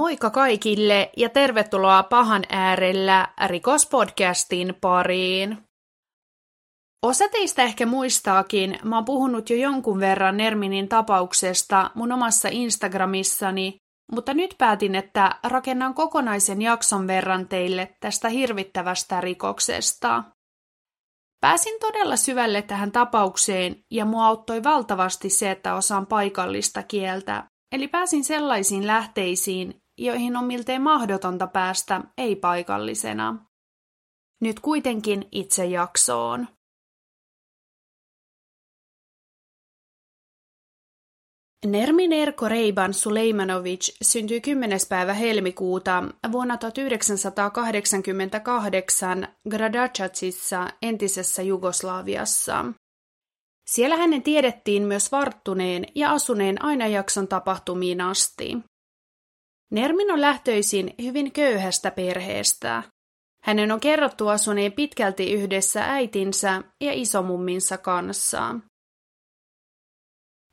Moikka kaikille ja tervetuloa pahan äärellä rikospodcastin pariin. Osa teistä ehkä muistaakin, mä oon puhunut jo jonkun verran Nerminin tapauksesta mun omassa Instagramissani, mutta nyt päätin, että rakennan kokonaisen jakson verran teille tästä hirvittävästä rikoksesta. Pääsin todella syvälle tähän tapaukseen ja mua auttoi valtavasti se, että osaan paikallista kieltä, Eli pääsin sellaisiin lähteisiin, joihin on miltei mahdotonta päästä ei-paikallisena. Nyt kuitenkin itse jaksoon. Erko Reiban Suleimanovic syntyi 10. päivä helmikuuta vuonna 1988 Gradacacissa entisessä Jugoslaviassa. Siellä hänen tiedettiin myös varttuneen ja asuneen aina jakson tapahtumiin asti. Nermin on lähtöisin hyvin köyhästä perheestä. Hänen on kerrottu asuneen pitkälti yhdessä äitinsä ja isomumminsa kanssa.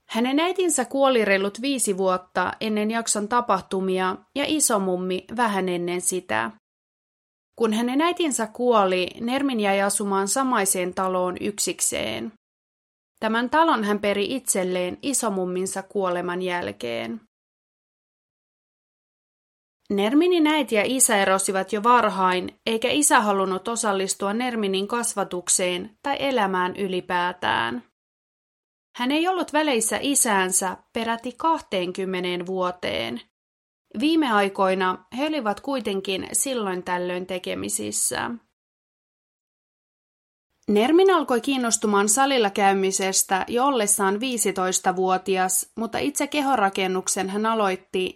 Hänen äitinsä kuoli reilut viisi vuotta ennen jakson tapahtumia ja isomummi vähän ennen sitä. Kun hänen äitinsä kuoli, Nermin jäi asumaan samaiseen taloon yksikseen. Tämän talon hän peri itselleen isomumminsa kuoleman jälkeen. Nerminin äiti ja isä erosivat jo varhain, eikä isä halunnut osallistua Nerminin kasvatukseen tai elämään ylipäätään. Hän ei ollut väleissä isäänsä peräti 20 vuoteen. Viime aikoina he olivat kuitenkin silloin tällöin tekemisissä. Nermin alkoi kiinnostumaan salilla käymisestä jo ollessaan 15-vuotias, mutta itse kehorakennuksen hän aloitti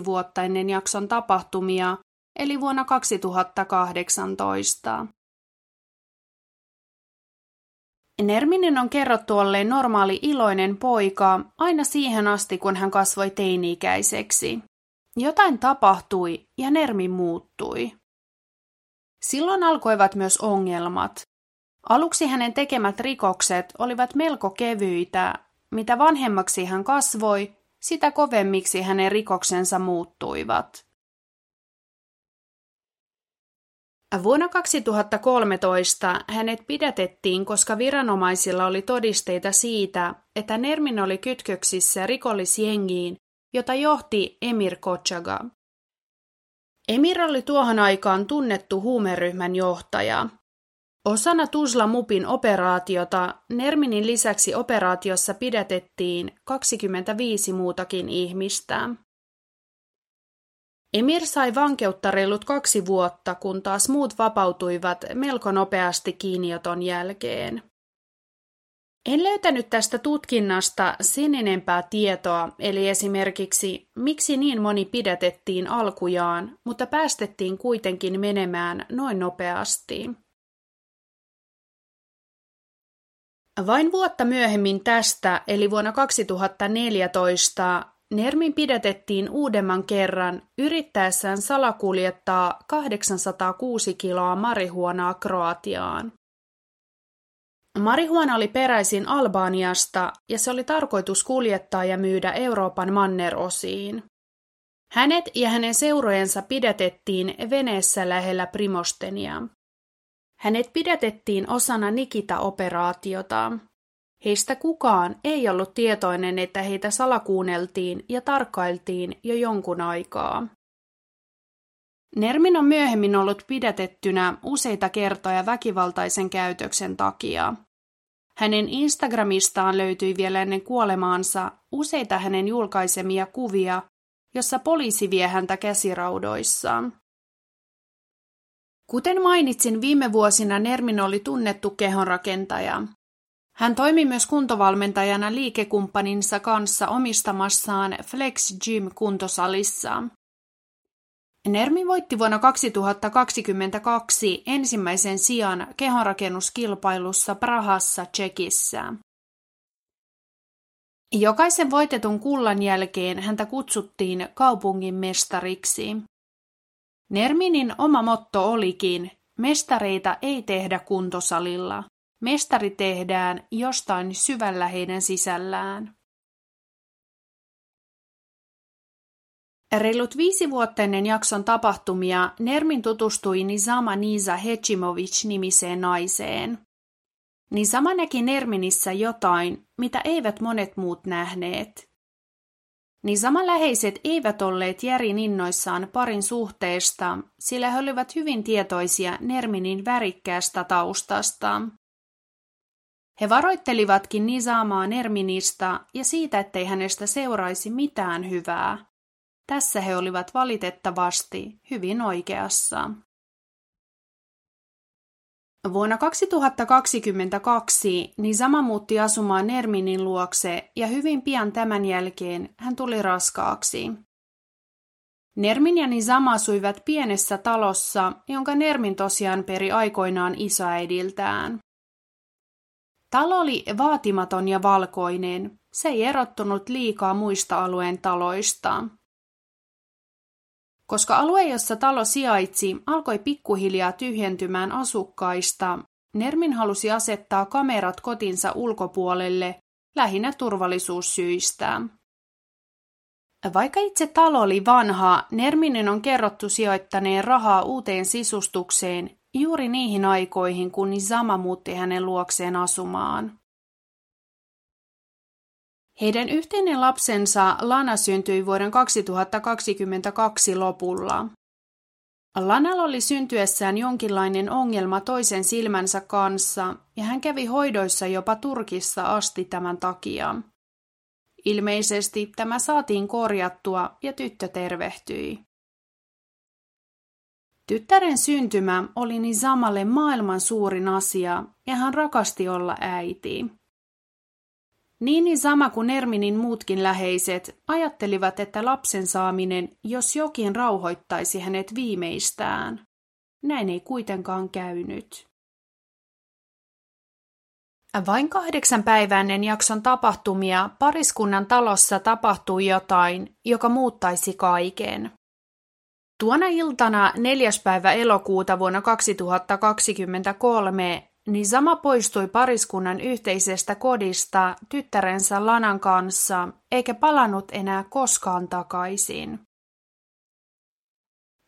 4-5 vuotta ennen jakson tapahtumia, eli vuonna 2018. Nerminin on kerrottu olleen normaali iloinen poika aina siihen asti, kun hän kasvoi teini-ikäiseksi. Jotain tapahtui ja Nermi muuttui. Silloin alkoivat myös ongelmat. Aluksi hänen tekemät rikokset olivat melko kevyitä. Mitä vanhemmaksi hän kasvoi, sitä kovemmiksi hänen rikoksensa muuttuivat. Vuonna 2013 hänet pidätettiin, koska viranomaisilla oli todisteita siitä, että Nermin oli kytköksissä rikollisjengiin, jota johti Emir Kochaga. Emir oli tuohon aikaan tunnettu huumeryhmän johtaja. Osana Tuzla Mupin operaatiota Nerminin lisäksi operaatiossa pidätettiin 25 muutakin ihmistä. Emir sai vankeutta reilut kaksi vuotta, kun taas muut vapautuivat melko nopeasti kiinnioton jälkeen. En löytänyt tästä tutkinnasta sen enempää tietoa, eli esimerkiksi miksi niin moni pidätettiin alkujaan, mutta päästettiin kuitenkin menemään noin nopeasti. Vain vuotta myöhemmin tästä, eli vuonna 2014, Nermin pidätettiin uudemman kerran yrittäessään salakuljettaa 806 kiloa marihuonaa Kroatiaan. Marihuona oli peräisin Albaniasta ja se oli tarkoitus kuljettaa ja myydä Euroopan mannerosiin. Hänet ja hänen seurojensa pidätettiin veneessä lähellä Primostenia. Hänet pidätettiin osana Nikita-operaatiota. Heistä kukaan ei ollut tietoinen, että heitä salakuunneltiin ja tarkkailtiin jo jonkun aikaa. Nermin on myöhemmin ollut pidätettynä useita kertoja väkivaltaisen käytöksen takia. Hänen Instagramistaan löytyi vielä ennen kuolemaansa useita hänen julkaisemia kuvia, jossa poliisi vie häntä käsiraudoissaan. Kuten mainitsin, viime vuosina Nermin oli tunnettu kehonrakentaja. Hän toimi myös kuntovalmentajana liikekumppaninsa kanssa omistamassaan Flex Gym kuntosalissa. Nermi voitti vuonna 2022 ensimmäisen sijan kehonrakennuskilpailussa Prahassa Tsekissä. Jokaisen voitetun kullan jälkeen häntä kutsuttiin kaupungin mestariksi. Nerminin oma motto olikin, mestareita ei tehdä kuntosalilla. Mestari tehdään jostain syvällä heidän sisällään. Reilut viisi vuotta ennen jakson tapahtumia Nermin tutustui Nizama Niza Hechimovic nimiseen naiseen. Nizama näki Nerminissä jotain, mitä eivät monet muut nähneet. Nizama läheiset eivät olleet järin innoissaan parin suhteesta, sillä he olivat hyvin tietoisia Nerminin värikkäästä taustasta. He varoittelivatkin Nizamaa Nerminista ja siitä, ettei hänestä seuraisi mitään hyvää. Tässä he olivat valitettavasti hyvin oikeassa. Vuonna 2022 Nizama muutti asumaan Nerminin luokse ja hyvin pian tämän jälkeen hän tuli raskaaksi. Nermin ja Nizama asuivat pienessä talossa, jonka Nermin tosiaan peri aikoinaan isoäidiltään. Talo oli vaatimaton ja valkoinen. Se ei erottunut liikaa muista alueen taloista. Koska alue, jossa talo sijaitsi, alkoi pikkuhiljaa tyhjentymään asukkaista, Nermin halusi asettaa kamerat kotinsa ulkopuolelle lähinnä turvallisuussyistä. Vaikka itse talo oli vanha, Nerminen on kerrottu sijoittaneen rahaa uuteen sisustukseen juuri niihin aikoihin, kun Nizama muutti hänen luokseen asumaan. Heidän yhteinen lapsensa Lana syntyi vuoden 2022 lopulla. Lanalla oli syntyessään jonkinlainen ongelma toisen silmänsä kanssa ja hän kävi hoidoissa jopa Turkissa asti tämän takia. Ilmeisesti tämä saatiin korjattua ja tyttö tervehtyi. Tyttären syntymä oli Nizamalle maailman suurin asia ja hän rakasti olla äiti. Niin sama kuin Erminin muutkin läheiset ajattelivat, että lapsen saaminen, jos jokin rauhoittaisi hänet viimeistään. Näin ei kuitenkaan käynyt. Vain kahdeksan päivää ennen jakson tapahtumia pariskunnan talossa tapahtui jotain, joka muuttaisi kaiken. Tuona iltana 4. päivä elokuuta vuonna 2023 niin sama poistui pariskunnan yhteisestä kodista tyttärensä Lanan kanssa, eikä palannut enää koskaan takaisin.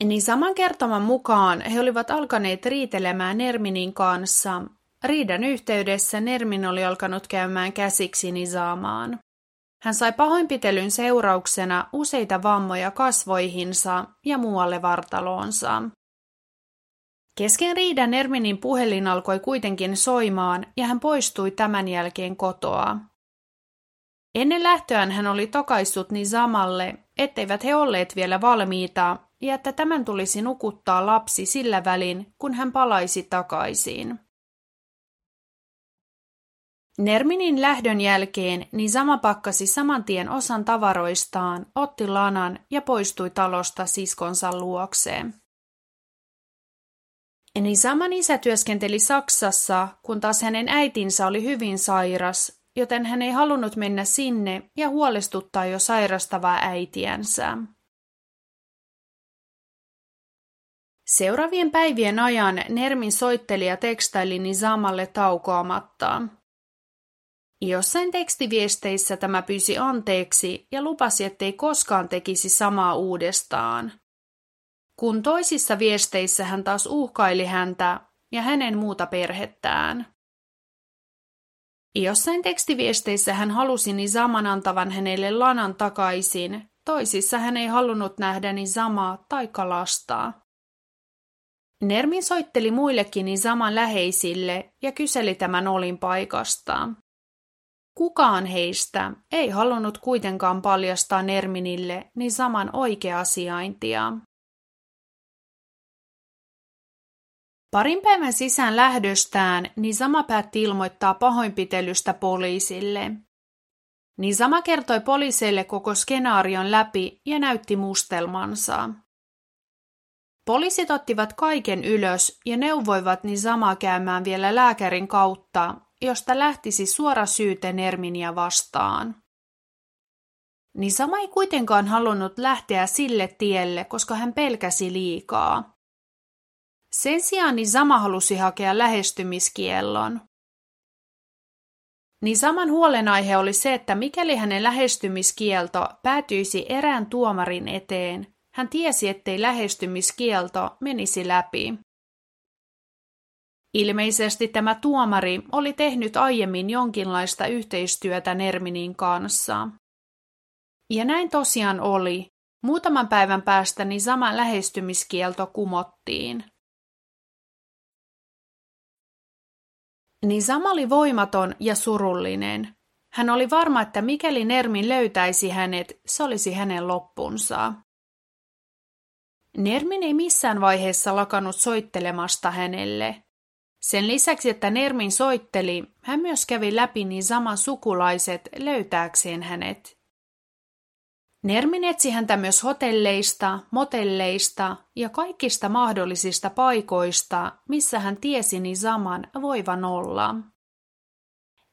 Niin saman kertoman mukaan he olivat alkaneet riitelemään Nerminin kanssa. Riidan yhteydessä Nermin oli alkanut käymään käsiksi Nisamaan. Hän sai pahoinpitelyn seurauksena useita vammoja kasvoihinsa ja muualle vartaloonsa. Kesken riidan Erminin puhelin alkoi kuitenkin soimaan ja hän poistui tämän jälkeen kotoa. Ennen lähtöään hän oli tokaissut samalle, etteivät he olleet vielä valmiita ja että tämän tulisi nukuttaa lapsi sillä välin, kun hän palaisi takaisin. Nerminin lähdön jälkeen Nisama pakkasi saman tien osan tavaroistaan, otti lanan ja poistui talosta siskonsa luokseen. Nisaman isä työskenteli Saksassa, kun taas hänen äitinsä oli hyvin sairas, joten hän ei halunnut mennä sinne ja huolestuttaa jo sairastavaa äitiänsä. Seuraavien päivien ajan Nermin soitteli ja tekstaili Nisamalle taukoamatta. Jossain tekstiviesteissä tämä pyysi anteeksi ja lupasi, ettei koskaan tekisi samaa uudestaan kun toisissa viesteissä hän taas uhkaili häntä ja hänen muuta perhettään. Jossain tekstiviesteissä hän halusi Nizaman antavan hänelle lanan takaisin, toisissa hän ei halunnut nähdä Nizamaa tai kalastaa. Nermin soitteli muillekin Nizaman läheisille ja kyseli tämän olin paikasta. Kukaan heistä ei halunnut kuitenkaan paljastaa Nerminille Nizaman oikea sijaintia. Parin päivän sisään lähdöstään Nisama päätti ilmoittaa pahoinpitelystä poliisille. Nisama kertoi poliiseille koko skenaarion läpi ja näytti mustelmansa. Poliisit ottivat kaiken ylös ja neuvoivat Nisamaa käymään vielä lääkärin kautta, josta lähtisi suora syyte Nerminia vastaan. Nisama ei kuitenkaan halunnut lähteä sille tielle, koska hän pelkäsi liikaa. Sen sijaan Nizama halusi hakea lähestymiskiellon. niin saman huolenaihe oli se, että mikäli hänen lähestymiskielto päätyisi erään tuomarin eteen, hän tiesi, ettei lähestymiskielto menisi läpi. Ilmeisesti tämä tuomari oli tehnyt aiemmin jonkinlaista yhteistyötä Nerminin kanssa. Ja näin tosiaan oli. Muutaman päivän päästä niin sama lähestymiskielto kumottiin. Niin sama oli voimaton ja surullinen. Hän oli varma, että mikäli Nermin löytäisi hänet, se olisi hänen loppunsa. Nermin ei missään vaiheessa lakannut soittelemasta hänelle. Sen lisäksi, että Nermin soitteli, hän myös kävi läpi niin saman sukulaiset löytääkseen hänet. Nermin etsi häntä myös hotelleista, motelleista ja kaikista mahdollisista paikoista, missä hän tiesi Nizaman voivan olla.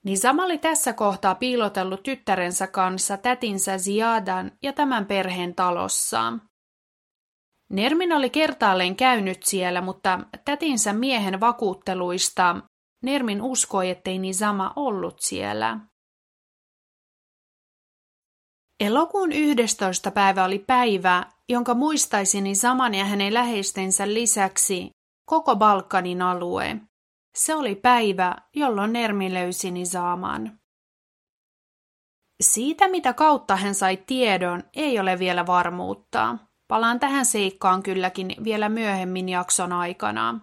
Nizam oli tässä kohtaa piilotellut tyttärensä kanssa tätinsä Ziadan ja tämän perheen talossa. Nermin oli kertaalleen käynyt siellä, mutta tätinsä miehen vakuutteluista Nermin uskoi, ettei Nizama ollut siellä. Elokuun 11. päivä oli päivä, jonka muistaisi Nizaman ja hänen läheistensä lisäksi koko Balkanin alue. Se oli päivä, jolloin Nermi löysi Nizaman. Siitä, mitä kautta hän sai tiedon, ei ole vielä varmuutta. Palaan tähän seikkaan kylläkin vielä myöhemmin jakson aikana.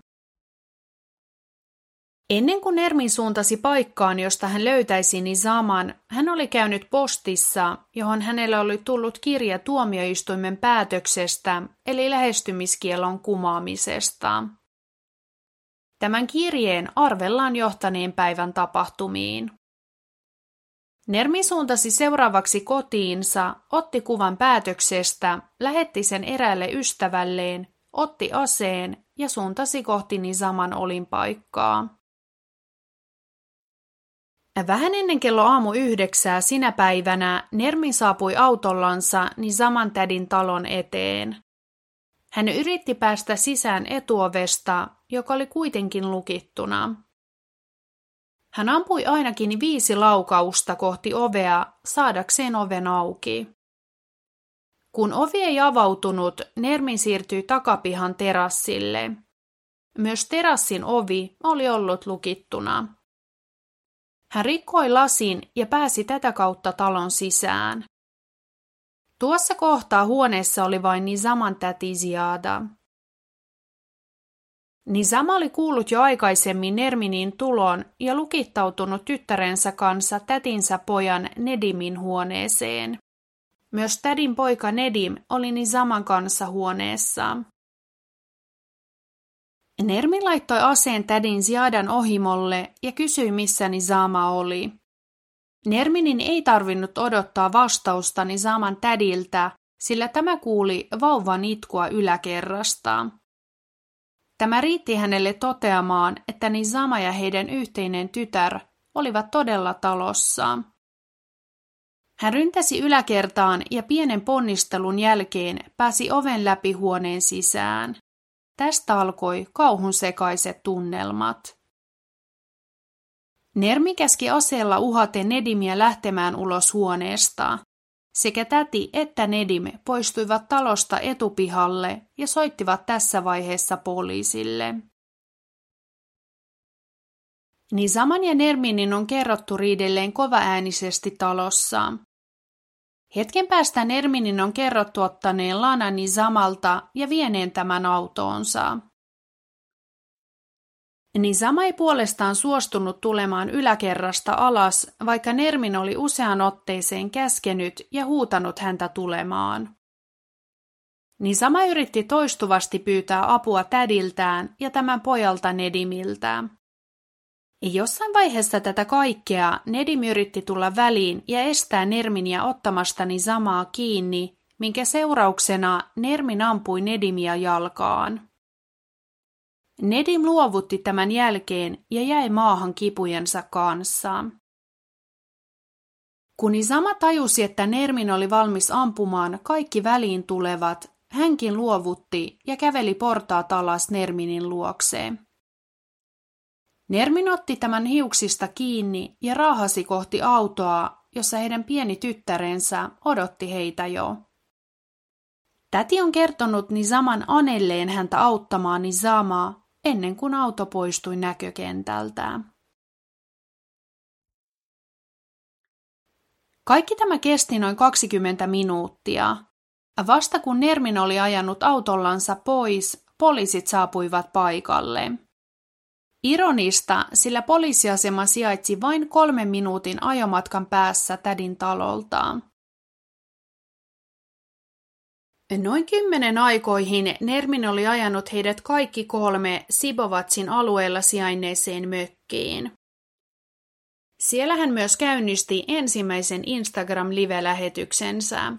Ennen kuin Ermin suuntasi paikkaan, josta hän löytäisi Nizaman, hän oli käynyt postissa, johon hänelle oli tullut kirja tuomioistuimen päätöksestä, eli lähestymiskielon kumaamisesta. Tämän kirjeen arvellaan johtaneen päivän tapahtumiin. Nermi suuntasi seuraavaksi kotiinsa, otti kuvan päätöksestä, lähetti sen eräälle ystävälleen, otti aseen ja suuntasi kohti Nizaman olinpaikkaa. Vähän ennen kello aamu yhdeksää sinä päivänä Nermi saapui autollansa Nizaman tädin talon eteen. Hän yritti päästä sisään etuovesta, joka oli kuitenkin lukittuna. Hän ampui ainakin viisi laukausta kohti ovea saadakseen oven auki. Kun ovi ei avautunut, Nermin siirtyi takapihan terassille. Myös terassin ovi oli ollut lukittuna. Hän rikkoi lasin ja pääsi tätä kautta talon sisään. Tuossa kohtaa huoneessa oli vain Nizaman täti Ziada. Nizama oli kuullut jo aikaisemmin Nerminin tulon ja lukittautunut tyttärensä kanssa tätinsä pojan Nedimin huoneeseen. Myös tädin poika Nedim oli Nizaman kanssa huoneessa. Nermi laittoi aseen tädin Ziadan ohimolle ja kysyi, missä Nizama oli. Nerminin ei tarvinnut odottaa vastausta Nizaman tädiltä, sillä tämä kuuli vauvan itkua yläkerrasta. Tämä riitti hänelle toteamaan, että Nizama ja heidän yhteinen tytär olivat todella talossa. Hän ryntäsi yläkertaan ja pienen ponnistelun jälkeen pääsi oven läpi huoneen sisään. Tästä alkoi kauhun sekaiset tunnelmat. Nermi käski aseella uhaten Nedimiä lähtemään ulos huoneesta. Sekä täti että Nedim poistuivat talosta etupihalle ja soittivat tässä vaiheessa poliisille. Nisaman ja Nerminin on kerrottu riidelleen kovaäänisesti talossa. Hetken päästä Nerminin on kerrottu ottaneen Lanani Zamalta ja vieneen tämän autoonsa. Nizama ei puolestaan suostunut tulemaan yläkerrasta alas, vaikka Nermin oli usean otteeseen käskenyt ja huutanut häntä tulemaan. Nizama yritti toistuvasti pyytää apua tädiltään ja tämän pojalta Nedimiltä. Jossain vaiheessa tätä kaikkea Nedim yritti tulla väliin ja estää Nerminia ottamastani samaa kiinni, minkä seurauksena Nermin ampui Nedimia jalkaan. Nedim luovutti tämän jälkeen ja jäi maahan kipujensa kanssa. Kun Isama tajusi, että Nermin oli valmis ampumaan kaikki väliin tulevat, hänkin luovutti ja käveli portaat alas Nerminin luokseen. Nermin otti tämän hiuksista kiinni ja raahasi kohti autoa, jossa heidän pieni tyttärensä odotti heitä jo. Täti on kertonut Nizaman anelleen häntä auttamaan Nizamaa ennen kuin auto poistui näkökentältä. Kaikki tämä kesti noin 20 minuuttia. Vasta kun Nermin oli ajanut autollansa pois, poliisit saapuivat paikalle. Ironista, sillä poliisiasema sijaitsi vain kolmen minuutin ajomatkan päässä tädin talolta. Noin kymmenen aikoihin Nermin oli ajanut heidät kaikki kolme Sibovatsin alueella sijainneeseen mökkiin. Siellä hän myös käynnisti ensimmäisen Instagram-live-lähetyksensä.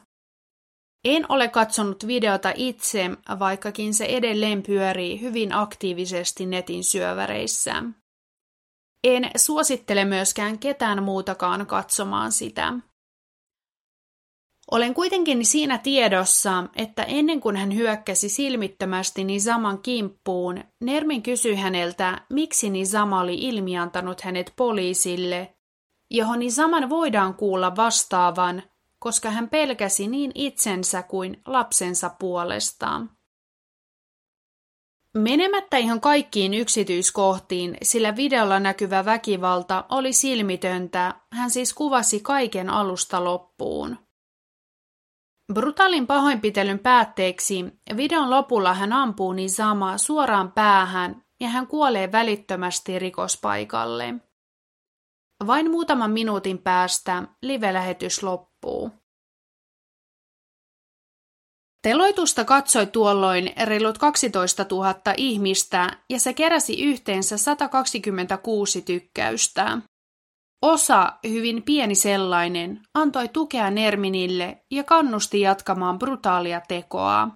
En ole katsonut videota itse, vaikkakin se edelleen pyörii hyvin aktiivisesti netin syöväreissä. En suosittele myöskään ketään muutakaan katsomaan sitä. Olen kuitenkin siinä tiedossa, että ennen kuin hän hyökkäsi silmittömästi Nizaman kimppuun, Nermin kysyi häneltä, miksi Nizama oli ilmiantanut hänet poliisille, johon Nizaman voidaan kuulla vastaavan, koska hän pelkäsi niin itsensä kuin lapsensa puolestaan. Menemättä ihan kaikkiin yksityiskohtiin, sillä videolla näkyvä väkivalta oli silmitöntä, hän siis kuvasi kaiken alusta loppuun. Brutaalin pahoinpitelyn päätteeksi videon lopulla hän ampuu Nizamaa suoraan päähän ja hän kuolee välittömästi rikospaikalle. Vain muutaman minuutin päästä live-lähetys loppuu. Teloitusta katsoi tuolloin reilut 12 000 ihmistä ja se keräsi yhteensä 126 tykkäystä. Osa, hyvin pieni sellainen, antoi tukea Nerminille ja kannusti jatkamaan brutaalia tekoa.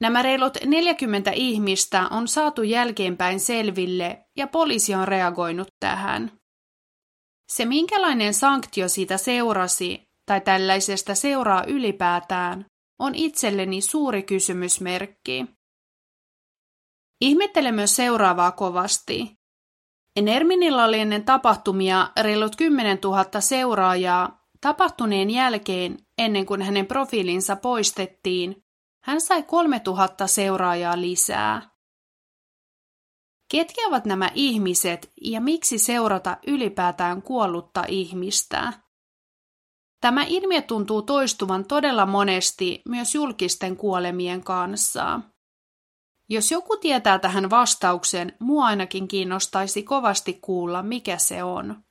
Nämä reilut 40 ihmistä on saatu jälkeenpäin selville ja poliisi on reagoinut tähän. Se minkälainen sanktio siitä seurasi tai tällaisesta seuraa ylipäätään on itselleni suuri kysymysmerkki. Ihmettelen myös seuraavaa kovasti. Enerminilla oli ennen tapahtumia reilut 10 000 seuraajaa. Tapahtuneen jälkeen, ennen kuin hänen profiilinsa poistettiin, hän sai 3000 seuraajaa lisää. Ketkä ovat nämä ihmiset ja miksi seurata ylipäätään kuollutta ihmistä? Tämä ilmiö tuntuu toistuvan todella monesti myös julkisten kuolemien kanssa. Jos joku tietää tähän vastauksen, mua ainakin kiinnostaisi kovasti kuulla, mikä se on.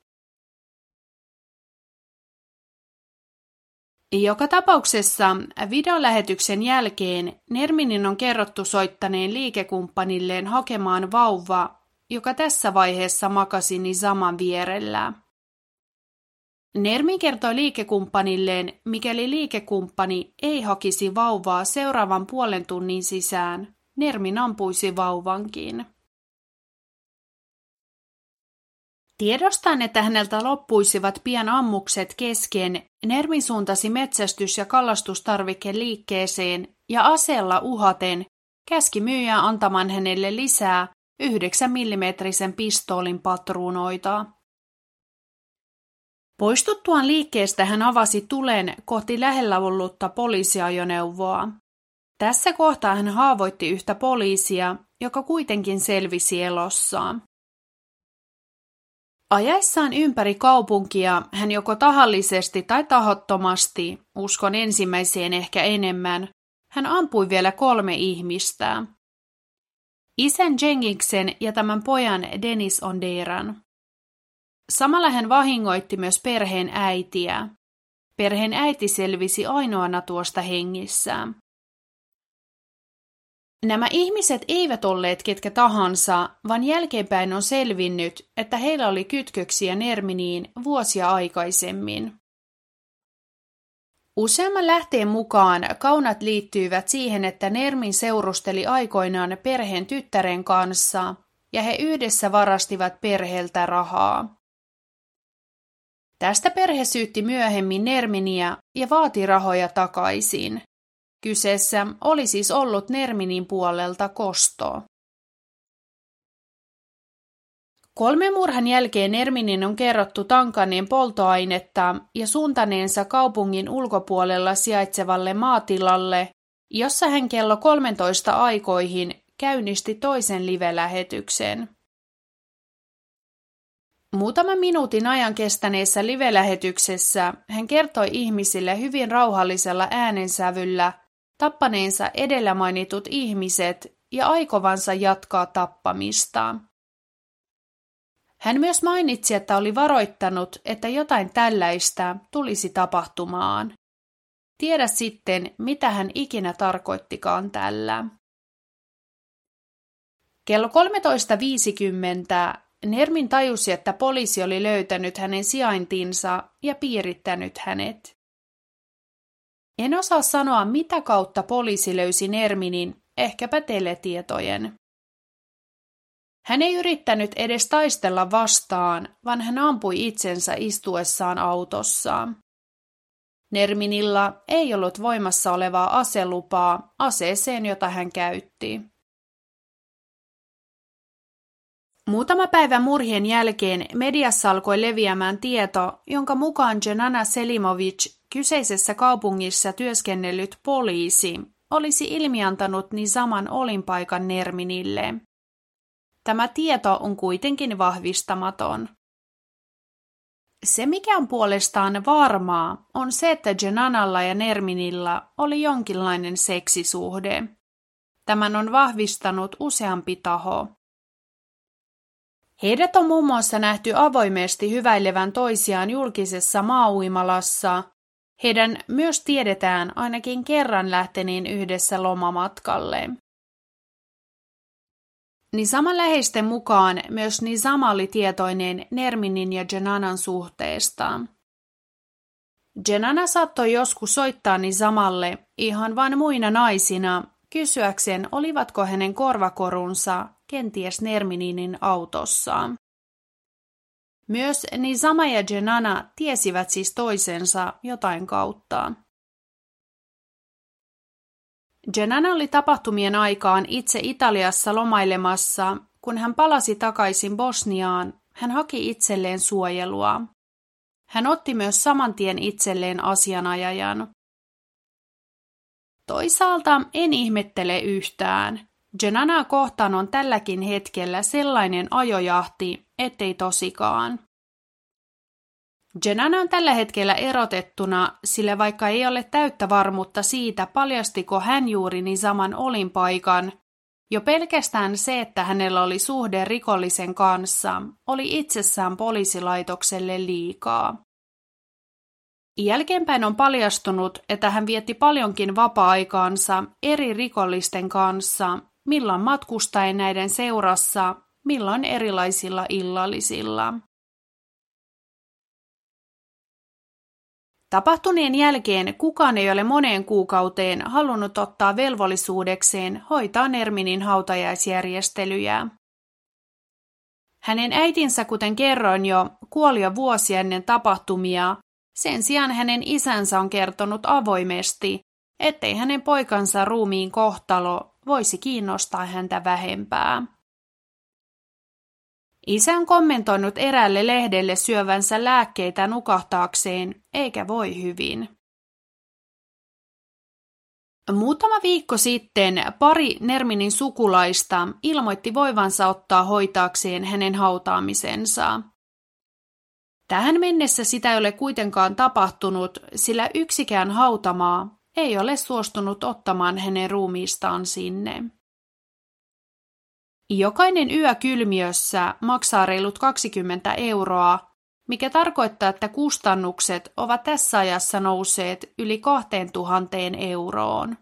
Joka tapauksessa videolähetyksen jälkeen Nerminin on kerrottu soittaneen liikekumppanilleen hakemaan vauva, joka tässä vaiheessa makasi Nizaman vierellä. Nermin kertoi liikekumppanilleen, mikäli liikekumppani ei hakisi vauvaa seuraavan puolen tunnin sisään, Nermin ampuisi vauvankin. Tiedostaan, että häneltä loppuisivat pian ammukset kesken, Nermin suuntasi metsästys- ja liikkeeseen ja aseella uhaten käski myyjä antamaan hänelle lisää 9 mm pistoolin patruunoita. Poistuttuaan liikkeestä hän avasi tulen kohti lähellä ollutta poliisiajoneuvoa. Tässä kohtaa hän haavoitti yhtä poliisia, joka kuitenkin selvisi elossaan. Ajaessaan ympäri kaupunkia hän joko tahallisesti tai tahottomasti, uskon ensimmäiseen ehkä enemmän, hän ampui vielä kolme ihmistä. Isän Jengiksen ja tämän pojan Dennis Onderan. Samalla hän vahingoitti myös perheen äitiä. Perheen äiti selvisi ainoana tuosta hengissä. Nämä ihmiset eivät olleet ketkä tahansa, vaan jälkeenpäin on selvinnyt, että heillä oli kytköksiä Nerminiin vuosia aikaisemmin. Useamman lähteen mukaan kaunat liittyivät siihen, että Nermin seurusteli aikoinaan perheen tyttären kanssa ja he yhdessä varastivat perheeltä rahaa. Tästä perhe syytti myöhemmin Nerminia ja vaati rahoja takaisin. Kyseessä oli siis ollut Nerminin puolelta kosto. Kolmen murhan jälkeen Erminin on kerrottu tankanneen polttoainetta ja suuntaneensa kaupungin ulkopuolella sijaitsevalle maatilalle, jossa hän kello 13 aikoihin käynnisti toisen live-lähetyksen. Muutaman minuutin ajan kestäneessä live-lähetyksessä hän kertoi ihmisille hyvin rauhallisella äänensävyllä tappaneensa edellä mainitut ihmiset ja aikovansa jatkaa tappamista. Hän myös mainitsi, että oli varoittanut, että jotain tällaista tulisi tapahtumaan. Tiedä sitten, mitä hän ikinä tarkoittikaan tällä. Kello 13.50 Nermin tajusi, että poliisi oli löytänyt hänen sijaintinsa ja piirittänyt hänet. En osaa sanoa, mitä kautta poliisi löysi Nerminin, ehkäpä teletietojen. Hän ei yrittänyt edes taistella vastaan, vaan hän ampui itsensä istuessaan autossaan. Nerminilla ei ollut voimassa olevaa aselupaa aseeseen, jota hän käytti. Muutama päivä murhien jälkeen mediassa alkoi leviämään tieto, jonka mukaan Jenana Selimovic, kyseisessä kaupungissa työskennellyt poliisi, olisi ilmiantanut niin saman olinpaikan Nerminille. Tämä tieto on kuitenkin vahvistamaton. Se, mikä on puolestaan varmaa, on se, että Jenanalla ja Nerminilla oli jonkinlainen seksisuhde. Tämän on vahvistanut useampi taho. Heidät on muun muassa nähty avoimesti hyväilevän toisiaan julkisessa maauimalassa. Heidän myös tiedetään ainakin kerran lähteneen yhdessä lomamatkalle. Nisaman läheisten mukaan myös Nisama oli tietoinen Nerminin ja Jenanan suhteesta. Jenana saattoi joskus soittaa Nisamalle ihan vain muina naisina kysyäkseen, olivatko hänen korvakorunsa kenties Nermininin autossa. Myös Nisama ja Jenana tiesivät siis toisensa jotain kautta. Jenana oli tapahtumien aikaan itse Italiassa lomailemassa. Kun hän palasi takaisin Bosniaan, hän haki itselleen suojelua. Hän otti myös saman tien itselleen asianajajan. Toisaalta en ihmettele yhtään. Jenanaa kohtaan on tälläkin hetkellä sellainen ajojahti, ettei tosikaan. Jenana on tällä hetkellä erotettuna, sillä vaikka ei ole täyttä varmuutta siitä, paljastiko hän juuri niin saman olinpaikan, jo pelkästään se, että hänellä oli suhde rikollisen kanssa, oli itsessään poliisilaitokselle liikaa. Jälkeenpäin on paljastunut, että hän vietti paljonkin vapaa-aikaansa eri rikollisten kanssa, milloin matkustaen näiden seurassa, milloin erilaisilla illallisilla. Tapahtuneen jälkeen kukaan ei ole moneen kuukauteen halunnut ottaa velvollisuudekseen hoitaa Nerminin hautajaisjärjestelyjä. Hänen äitinsä, kuten kerroin jo, kuoli jo vuosi ennen tapahtumia. Sen sijaan hänen isänsä on kertonut avoimesti, ettei hänen poikansa ruumiin kohtalo voisi kiinnostaa häntä vähempää. Isä on kommentoinut eräälle lehdelle syövänsä lääkkeitä nukahtaakseen, eikä voi hyvin. Muutama viikko sitten pari Nerminin sukulaista ilmoitti voivansa ottaa hoitaakseen hänen hautaamisensa. Tähän mennessä sitä ei ole kuitenkaan tapahtunut, sillä yksikään hautamaa ei ole suostunut ottamaan hänen ruumiistaan sinne. Jokainen yö kylmiössä maksaa reilut 20 euroa, mikä tarkoittaa, että kustannukset ovat tässä ajassa nousseet yli 2000 euroon.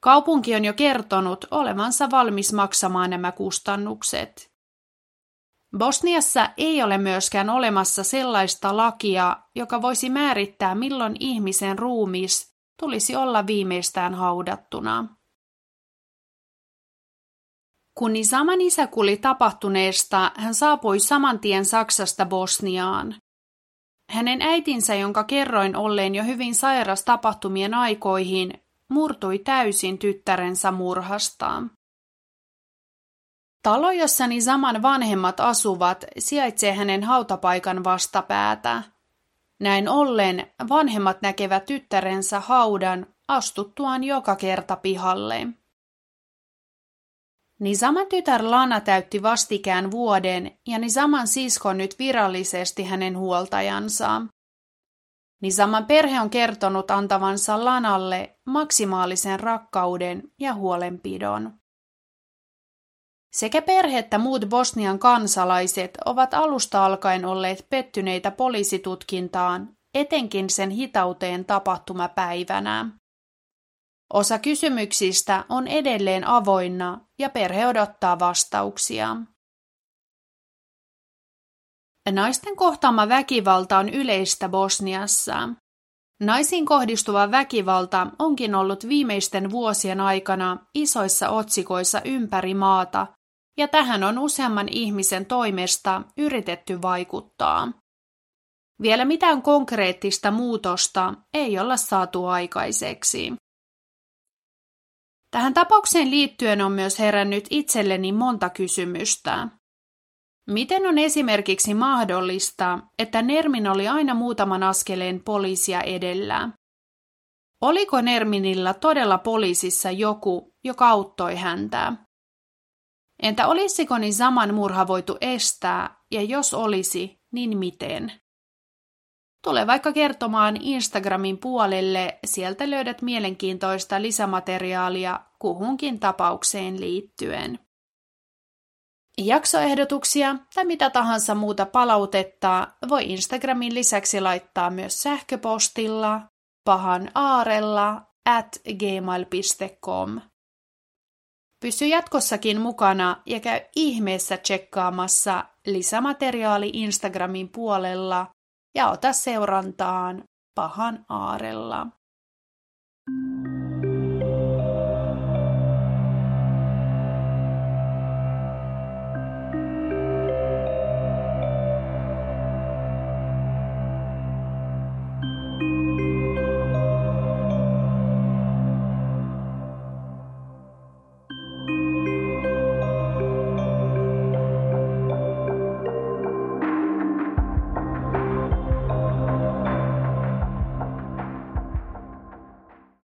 Kaupunki on jo kertonut olevansa valmis maksamaan nämä kustannukset. Bosniassa ei ole myöskään olemassa sellaista lakia, joka voisi määrittää milloin ihmisen ruumis tulisi olla viimeistään haudattuna. Kun Nisaman isä kuuli tapahtuneesta, hän saapui saman tien Saksasta Bosniaan. Hänen äitinsä, jonka kerroin olleen jo hyvin sairas tapahtumien aikoihin, murtui täysin tyttärensä murhasta. Talo, jossa Nisaman vanhemmat asuvat, sijaitsee hänen hautapaikan vastapäätä. Näin ollen vanhemmat näkevät tyttärensä haudan astuttuaan joka kerta pihalle. Nisaman tytär Lana täytti vastikään vuoden ja Nisaman sisko on nyt virallisesti hänen huoltajansa. Nisaman perhe on kertonut antavansa Lanalle maksimaalisen rakkauden ja huolenpidon. Sekä perhe että muut Bosnian kansalaiset ovat alusta alkaen olleet pettyneitä poliisitutkintaan, etenkin sen hitauteen tapahtumapäivänä. Osa kysymyksistä on edelleen avoinna ja perhe odottaa vastauksia. Naisten kohtaama väkivalta on yleistä Bosniassa. Naisiin kohdistuva väkivalta onkin ollut viimeisten vuosien aikana isoissa otsikoissa ympäri maata, ja tähän on useamman ihmisen toimesta yritetty vaikuttaa. Vielä mitään konkreettista muutosta ei olla saatu aikaiseksi. Tähän tapaukseen liittyen on myös herännyt itselleni monta kysymystä. Miten on esimerkiksi mahdollista, että Nermin oli aina muutaman askeleen poliisia edellä? Oliko Nerminilla todella poliisissa joku, joka auttoi häntä? Entä olisiko niin saman murha voitu estää, ja jos olisi, niin miten? Tule vaikka kertomaan Instagramin puolelle, sieltä löydät mielenkiintoista lisämateriaalia kuhunkin tapaukseen liittyen. Jaksoehdotuksia tai mitä tahansa muuta palautetta voi Instagramin lisäksi laittaa myös sähköpostilla pahan aarella at gmail.com. Pysy jatkossakin mukana ja käy ihmeessä tsekkaamassa lisämateriaali Instagramin puolella ja ota seurantaan pahan aarella. thank you